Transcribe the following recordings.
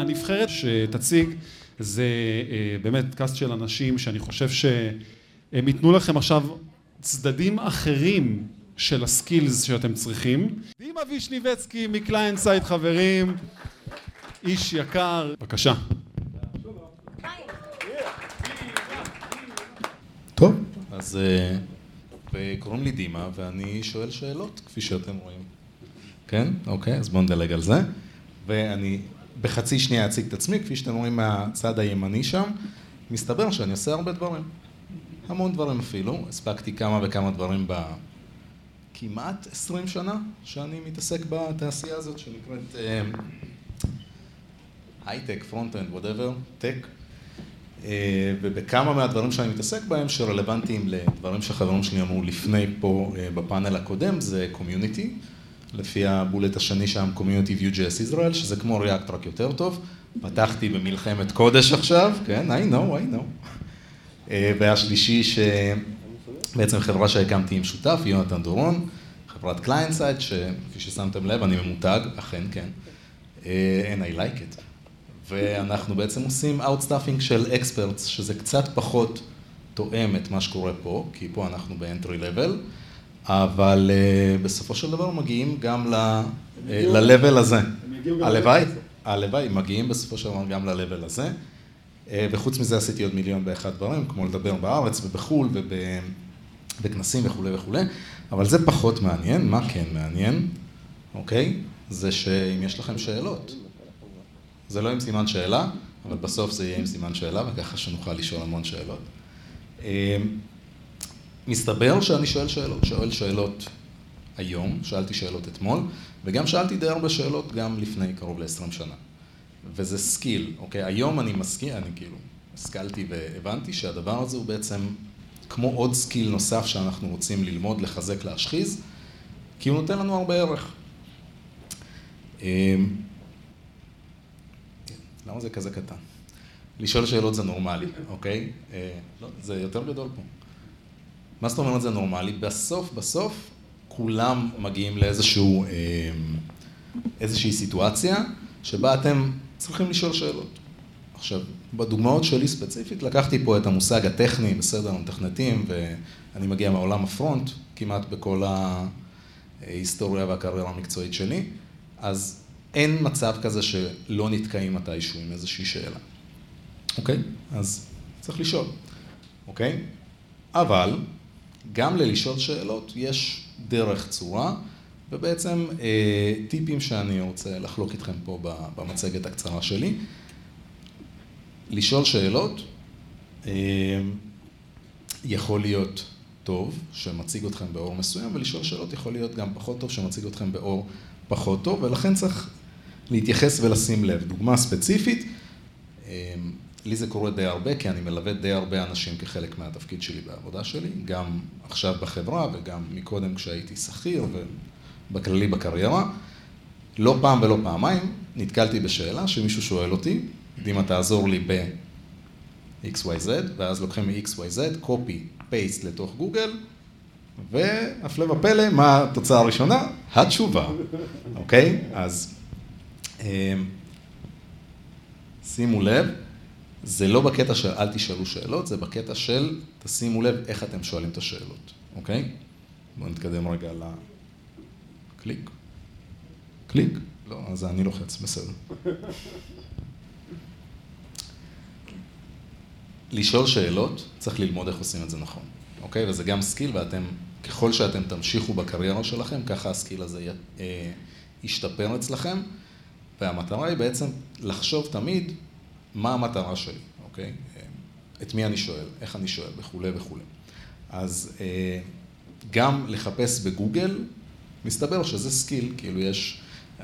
הנבחרת שתציג זה באמת cast של אנשים שאני חושב שהם ייתנו לכם עכשיו צדדים אחרים של ה skills שאתם צריכים. דימה וישניבצקי מ ClientSide חברים, איש יקר, בבקשה. טוב, אז קוראים לי דימה ואני שואל שאלות כפי שאתם רואים. כן? אוקיי, אז בואו נדלג על זה. ואני בחצי שנייה אציג את עצמי, כפי שאתם רואים מהצד הימני שם, מסתבר שאני עושה הרבה דברים. המון דברים אפילו, הספקתי כמה וכמה דברים בכמעט עשרים שנה שאני מתעסק בתעשייה הזאת שנקראת הייטק, front-end, whatever, tech. ובכמה מהדברים שאני מתעסק בהם שרלוונטיים לדברים שחברים שלי אמרו לפני פה בפאנל הקודם זה community, לפי הבולט השני שם community Vue.js Israel, שזה כמו React רק יותר טוב, פתחתי במלחמת קודש עכשיו, כן, I know, I know. והשלישי שבעצם חברה שהקמתי עם שותף, יונתן דורון, חברת ClientSide, שכפי ששמתם לב אני ממותג, אכן כן, and I like it. ואנחנו בעצם עושים Outstaffing של Experts, שזה קצת פחות תואם את מה שקורה פה, כי פה אנחנו ב-Entry Level, אבל בסופו של דבר מגיעים גם ל-Level הזה. הלוואי, הלוואי, מגיעים בסופו של דבר גם ל-Level הזה. וחוץ מזה עשיתי עוד מיליון ואחד דברים, כמו לדבר בארץ ובחו"ל ובכנסים וכולי וכולי, אבל זה פחות מעניין, מה כן מעניין, אוקיי? זה שאם יש לכם שאלות. זה לא עם סימן שאלה, אבל בסוף זה יהיה עם סימן שאלה, וככה שנוכל לשאול המון שאלות. מסתבר שאני שואל שאלות, שואל שאלות היום, שאלתי שאלות אתמול, וגם שאלתי די הרבה שאלות גם לפני קרוב ל-20 שנה. וזה skill, אוקיי? היום אני מסכים, אני כאילו, השכלתי והבנתי שהדבר הזה הוא בעצם כמו עוד skill נוסף שאנחנו רוצים ללמוד, לחזק, להשחיז, כי הוא נותן לנו הרבה ערך. למה זה כזה קטן? לשאול שאלות זה נורמלי, אוקיי? לא, זה יותר גדול פה. מה זאת אומרת זה נורמלי? בסוף, בסוף, כולם מגיעים לאיזשהו, איזושהי סיטואציה שבה אתם צריכים לשאול שאלות. עכשיו, בדוגמאות שלי ספציפית, לקחתי פה את המושג הטכני, בסדר, המתכנתים, ואני מגיע מעולם הפרונט, כמעט בכל ההיסטוריה והקריירה המקצועית שלי, אז אין מצב כזה שלא נתקעים מתישהו עם איזושהי שאלה. אוקיי? אז צריך לשאול, אוקיי? אבל גם ללשאול שאלות יש דרך צורה, ובעצם טיפים שאני רוצה לחלוק איתכם פה במצגת הקצרה שלי. לשאול שאלות יכול להיות טוב, שמציג אתכם באור מסוים, ולשאול שאלות יכול להיות גם פחות טוב, שמציג אתכם באור פחות טוב, ולכן צריך להתייחס ולשים לב. דוגמה ספציפית, לי זה קורה די הרבה, כי אני מלווה די הרבה אנשים כחלק מהתפקיד שלי בעבודה שלי, גם עכשיו בחברה וגם מקודם כשהייתי שכיר ובכללי בקריירה. לא פעם ולא פעמיים נתקלתי בשאלה שמישהו שואל אותי, דימה תעזור לי ב-XYZ, ואז לוקחים מ-XYZ, copy, paste לתוך גוגל, והפלא ופלא, מה התוצאה הראשונה? התשובה, אוקיי? אז שימו לב. זה לא בקטע של אל תשאלו שאלות, זה בקטע של תשימו לב איך אתם שואלים את השאלות, אוקיי? בואו נתקדם רגע לקליק. קליק? לא, אז אני לוחץ, בסדר. לשאול שאלות, צריך ללמוד איך עושים את זה נכון, אוקיי? וזה גם skill, ואתם, ככל שאתם תמשיכו בקריירה שלכם, ככה ה skill הזה ישתפר אצלכם, והמטרה היא בעצם לחשוב תמיד מה המטרה שלי, אוקיי? את מי אני שואל, איך אני שואל, וכולי וכולי. אז גם לחפש בגוגל, מסתבר שזה skill, כאילו יש,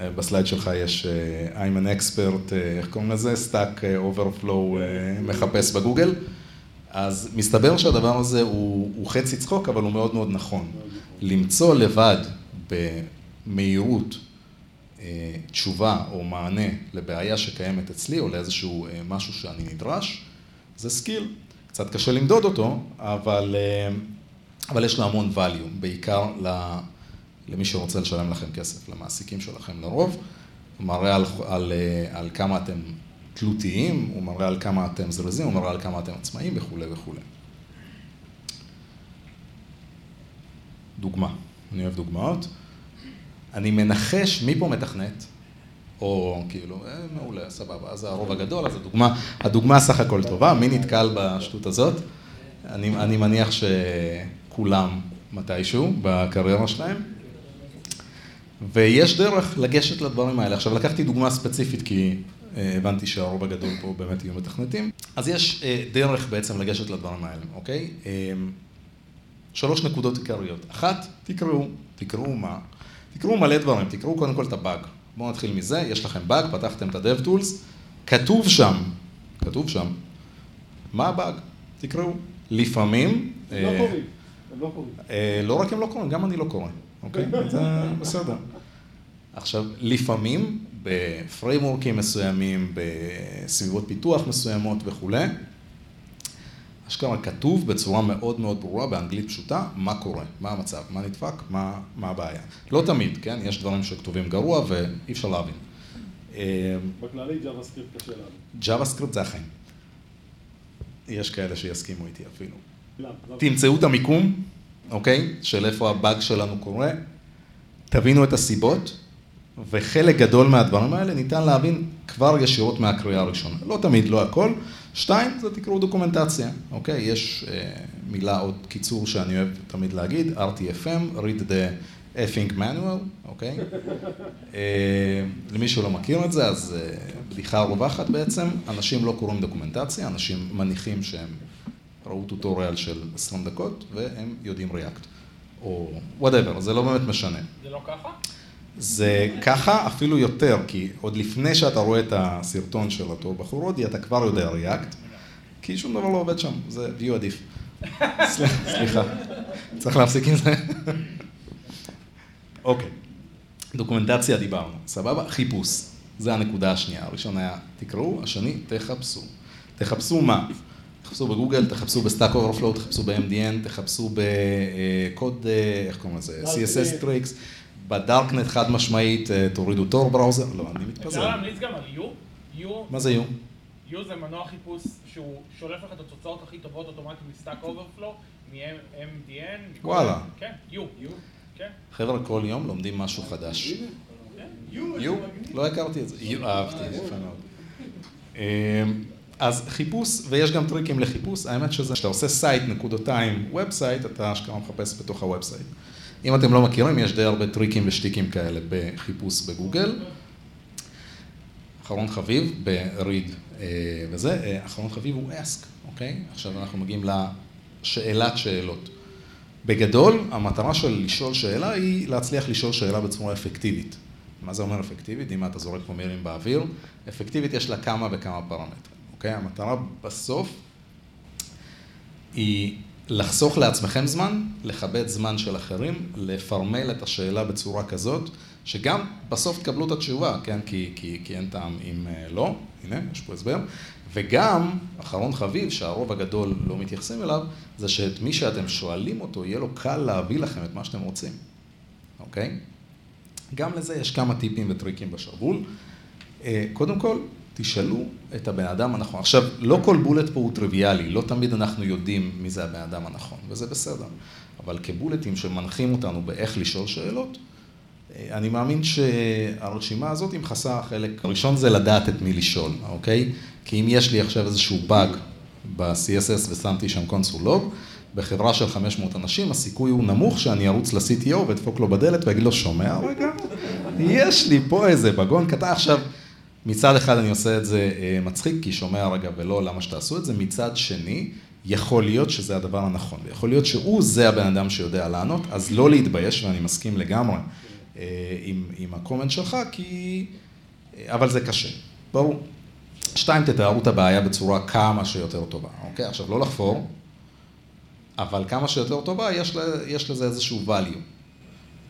ב slide שלך יש I'm an expert, איך קוראים לזה? Stack Overflow מחפש בגוגל. אז מסתבר שהדבר הזה הוא, הוא חצי צחוק, אבל הוא מאוד מאוד נכון. למצוא לבד במהירות תשובה או מענה לבעיה שקיימת אצלי, או לאיזשהו משהו שאני נדרש, זה skill. קצת קשה למדוד אותו, אבל, אבל יש לו המון value, בעיקר למי שרוצה לשלם לכם כסף, למעסיקים שלכם לרוב. הוא מראה על, על, על כמה אתם תלותיים, הוא מראה על כמה אתם זרזים, הוא מראה על כמה אתם עצמאים וכולי וכולי. דוגמה, אני אוהב דוגמאות. אני מנחש מי פה מתכנת, או כאילו, אה, מעולה, סבבה, אז הרוב הגדול, אז הדוגמה, הדוגמה סך הכל טובה, מי נתקל בשטות הזאת? אני, אני מניח שכולם מתישהו בקריירה שלהם. ויש דרך לגשת לדברים האלה. עכשיו, לקחתי דוגמה ספציפית כי אה, הבנתי שהרוב הגדול פה באמת יהיו מתכנתים. אז יש אה, דרך בעצם לגשת לדברים האלה, אוקיי? אה, שלוש נקודות עיקריות. אחת, תקראו. תקראו מה? תקראו מלא דברים, תקראו קודם כל את הבאג. בואו נתחיל מזה, יש לכם באג, פתחתם את ה-DevTools, כתוב שם, כתוב שם, מה הבאג? תקראו. לפעמים... הם לא קוראים, הם לא קוראים. לא רק הם לא קוראים, גם אני לא קורא, אוקיי? זה בסדר. עכשיו, לפעמים בפריימורקים מסוימים, בסביבות פיתוח מסוימות וכולי, אשכרה כתוב בצורה מאוד מאוד ברורה, באנגלית פשוטה, מה קורה, מה המצב, מה נדפק, מה, מה הבעיה. לא תמיד, כן? יש דברים שכתובים גרוע ואי אפשר להבין. בכללי JavaScript קשה לנו. JavaScript זה החיים. יש כאלה שיסכימו איתי אפילו. למה? תמצאו את המיקום, אוקיי? של איפה הבאג שלנו קורה, תבינו את הסיבות, וחלק גדול מהדברים האלה ניתן להבין כבר ישירות מהקריאה הראשונה. לא תמיד, לא הכל. שתיים, זה תקראו דוקומנטציה, אוקיי? יש אה, מילה, עוד קיצור שאני אוהב תמיד להגיד, RTFM, read the effing manual, אוקיי? אה, למי שלא מכיר את זה, אז אה, בדיחה רווחת בעצם, אנשים לא קוראים דוקומנטציה, אנשים מניחים שהם ראו טוטוריאל של 20 דקות, והם יודעים React, או whatever, זה לא באמת משנה. זה לא ככה? זה ככה אפילו יותר, כי עוד לפני שאתה רואה את הסרטון של אותו בחור הודי, אתה כבר יודע React, כי שום דבר לא עובד שם, זה view עדיף. סליחה, צריך להפסיק עם זה. אוקיי, דוקומנטציה דיברנו, סבבה? חיפוש, זה הנקודה השנייה. הראשון היה תקראו, השני תחפשו. תחפשו מה? תחפשו בגוגל, תחפשו ב Stack Overflow, תחפשו ב-MDN, תחפשו בקוד, איך קוראים לזה? CSS Tricks. בדארקנט חד משמעית, תורידו Tor Browser, לא, אני מתפזר. אפשר להמליץ גם על You? You, מה זה You? You זה מנוע חיפוש שהוא שולף לך את התוצאות הכי טובות אוטומטית מ Stack Overflow, מ-MDN. וואלה. כן, You. כן. חבר'ה, כל יום לומדים משהו חדש. יו, לא הכרתי את זה. יו, אהבתי, יפה מאוד. אמ, אז חיפוש, ויש גם טריקים לחיפוש, האמת שזה, כשאתה עושה site נקודותיים website, אתה אשכרה מחפש בתוך ה website. אם אתם לא מכירים, יש די הרבה טריקים ושטיקים כאלה בחיפוש בגוגל. אחרון חביב ב-read וזה, אחרון חביב הוא ask, אוקיי? עכשיו אנחנו מגיעים לשאלת שאלות. בגדול, המטרה של לשאול שאלה היא להצליח לשאול שאלה בצורה אפקטיבית. מה זה אומר אפקטיבית? אם אתה זורק פה מילים באוויר, אפקטיבית יש לה כמה וכמה פרמטרים, אוקיי? המטרה בסוף היא לחסוך לעצמכם זמן, לכבד זמן של אחרים, לפרמל את השאלה בצורה כזאת, שגם בסוף תקבלו את התשובה, כן? כי, כי, כי אין טעם אם לא, הנה, יש פה הסבר. וגם, אחרון חביב, שהרוב הגדול לא מתייחסים אליו, זה שאת מי שאתם שואלים אותו, יהיה לו קל להביא לכם את מה שאתם רוצים, אוקיי? גם לזה יש כמה טיפים וטריקים בשרוול. קודם כל, תשאלו את הבן אדם הנכון. עכשיו, לא כל בולט פה הוא טריוויאלי, לא תמיד אנחנו יודעים מי זה הבן אדם הנכון, וזה בסדר. אבל כבולטים שמנחים אותנו באיך לשאול שאלות, אני מאמין שהרשימה הזאת היא מכסה חלק, הראשון זה לדעת את מי לשאול, אוקיי? כי אם יש לי עכשיו איזשהו באג ב-CSS ושמתי שם קונסול לוג, בחברה של 500 אנשים, הסיכוי הוא נמוך שאני ארוץ ל-CTO ואדפוק לו בדלת ואגיד לו, שומע רגע? יש לי פה איזה בגון קטן עכשיו. מצד אחד אני עושה את זה מצחיק, כי שומע רגע ולא למה שתעשו את זה, מצד שני, יכול להיות שזה הדבר הנכון, ויכול להיות שהוא זה הבן אדם שיודע לענות, אז לא להתבייש, ואני מסכים לגמרי עם, עם הקומנט שלך, כי... אבל זה קשה, ברור. שתיים, תתארו את הבעיה בצורה כמה שיותר טובה, אוקיי? עכשיו, לא לחפור, אבל כמה שיותר טובה, יש, יש לזה איזשהו value.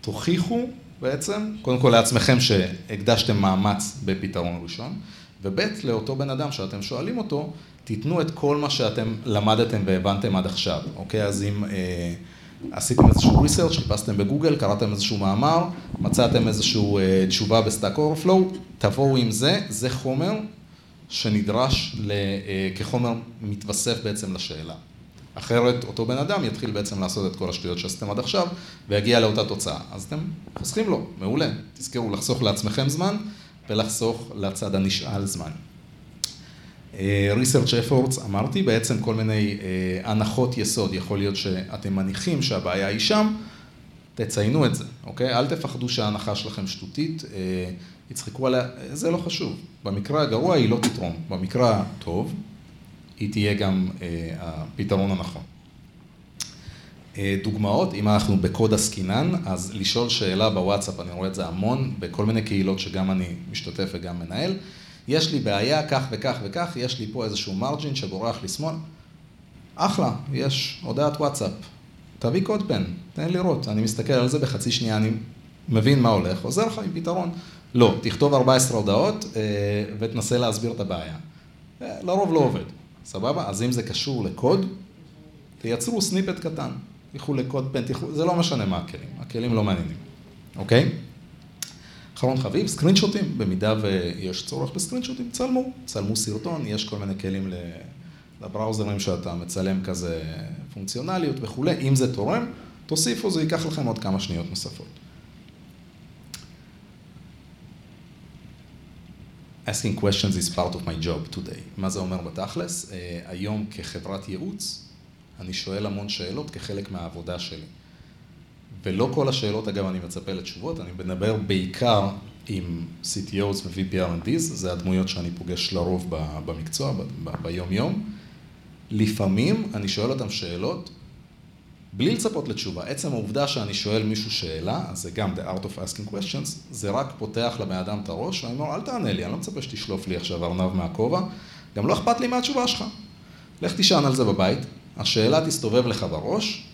תוכיחו בעצם, קודם כל לעצמכם שהקדשתם מאמץ בפתרון ראשון, וב' לאותו בן אדם שאתם שואלים אותו, תיתנו את כל מה שאתם למדתם והבנתם עד עכשיו, אוקיי? אז אם אה, עשיתם איזשהו research, חיפשתם בגוגל, קראתם איזשהו מאמר, מצאתם איזשהו אה, תשובה ב Stack Overflow, תבואו עם זה, זה חומר שנדרש ל, כחומר מתווסף בעצם לשאלה. אחרת אותו בן אדם יתחיל בעצם לעשות את כל השטויות שעשיתם עד עכשיו ויגיע לאותה תוצאה. אז אתם חוסכים לו, מעולה. תזכרו לחסוך לעצמכם זמן ולחסוך לצד הנשאל זמן. research efforts, אמרתי, בעצם כל מיני הנחות יסוד, יכול להיות שאתם מניחים שהבעיה היא שם, תציינו את זה, אוקיי? אל תפחדו שההנחה שלכם שטותית, יצחקו עליה, זה לא חשוב. במקרה הגרוע היא לא תתרום, במקרה הטוב היא תהיה גם הפתרון הנכון. דוגמאות, אם אנחנו בקוד עסקינן, אז לשאול שאלה בוואטסאפ, אני רואה את זה המון, בכל מיני קהילות שגם אני משתתף וגם מנהל. יש לי בעיה, כך וכך וכך, יש לי פה איזשהו מרג'ין שבורח לי שמאל. אחלה, יש הודעת וואטסאפ. תביא קוד פן, תן לראות. אני מסתכל על זה בחצי שנייה, אני מבין מה הולך, עוזר לך עם פתרון. לא, תכתוב 14 הודעות ותנסה להסביר את הבעיה. לרוב לא עובד, סבבה? אז אם זה קשור לקוד, תייצרו סניפט קטן. תלכו לקוד פן, תלכו, זה לא משנה מה הכלים, הכלים לא מעניינים, אוקיי? אחרון חביב, סקרינשוטים, במידה ויש צורך בסקרינשוטים, צלמו, צלמו סרטון, יש כל מיני כלים לבראוזרים שאתה מצלם כזה פונקציונליות וכולי, אם זה תורם, תוסיפו, זה ייקח לכם עוד כמה שניות נוספות. Asking questions is part of my job today. מה זה אומר בתכלס? היום כחברת ייעוץ, אני שואל המון שאלות כחלק מהעבודה שלי. ולא כל השאלות, אגב, אני מצפה לתשובות, אני מדבר בעיקר עם CTOs ו-VPRNDs, זה הדמויות שאני פוגש לרוב במקצוע, ביום-יום. לפעמים אני שואל אותם שאלות בלי לצפות לתשובה. עצם העובדה שאני שואל מישהו שאלה, אז זה גם the art of asking questions, זה רק פותח לבן אדם את הראש, ואני אומר, אל תענה לי, אני לא מצפה שתשלוף לי עכשיו ארנב מהכובע, גם לא אכפת לי מהתשובה שלך. לך תישן על זה בבית, השאלה תסתובב לך בראש,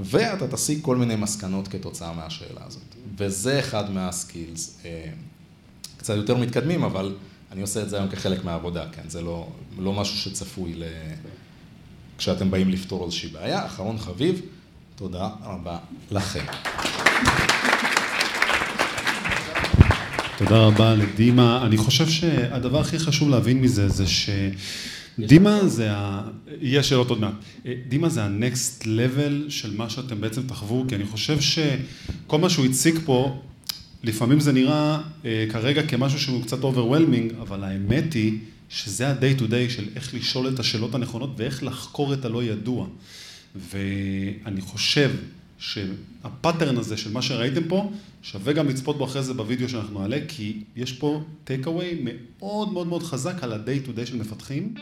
ואתה תסיק כל מיני מסקנות כתוצאה מהשאלה הזאת. וזה אחד מהסקילס, קצת יותר מתקדמים, אבל אני עושה את זה היום כחלק מהעבודה, כן? זה לא, לא משהו שצפוי ל... כשאתם באים לפתור איזושהי בעיה. אחרון חביב, תודה רבה לכם. תודה רבה לדימה. אני חושב שהדבר הכי חשוב להבין מזה, זה ש... דימה זה ה... יהיה שאלות עוד מעט. דימה זה ה-next level של מה שאתם בעצם תחוו, כי אני חושב שכל מה שהוא הציג פה, לפעמים זה נראה כרגע כמשהו שהוא קצת overwhelming, אבל האמת היא שזה ה-day to day של איך לשאול את השאלות הנכונות ואיך לחקור את הלא ידוע. ואני חושב שהפאטרן הזה של מה שראיתם פה, שווה גם לצפות בו אחרי זה בווידאו שאנחנו נעלה, כי יש פה take away מאוד מאוד מאוד חזק על ה-day to day של מפתחים.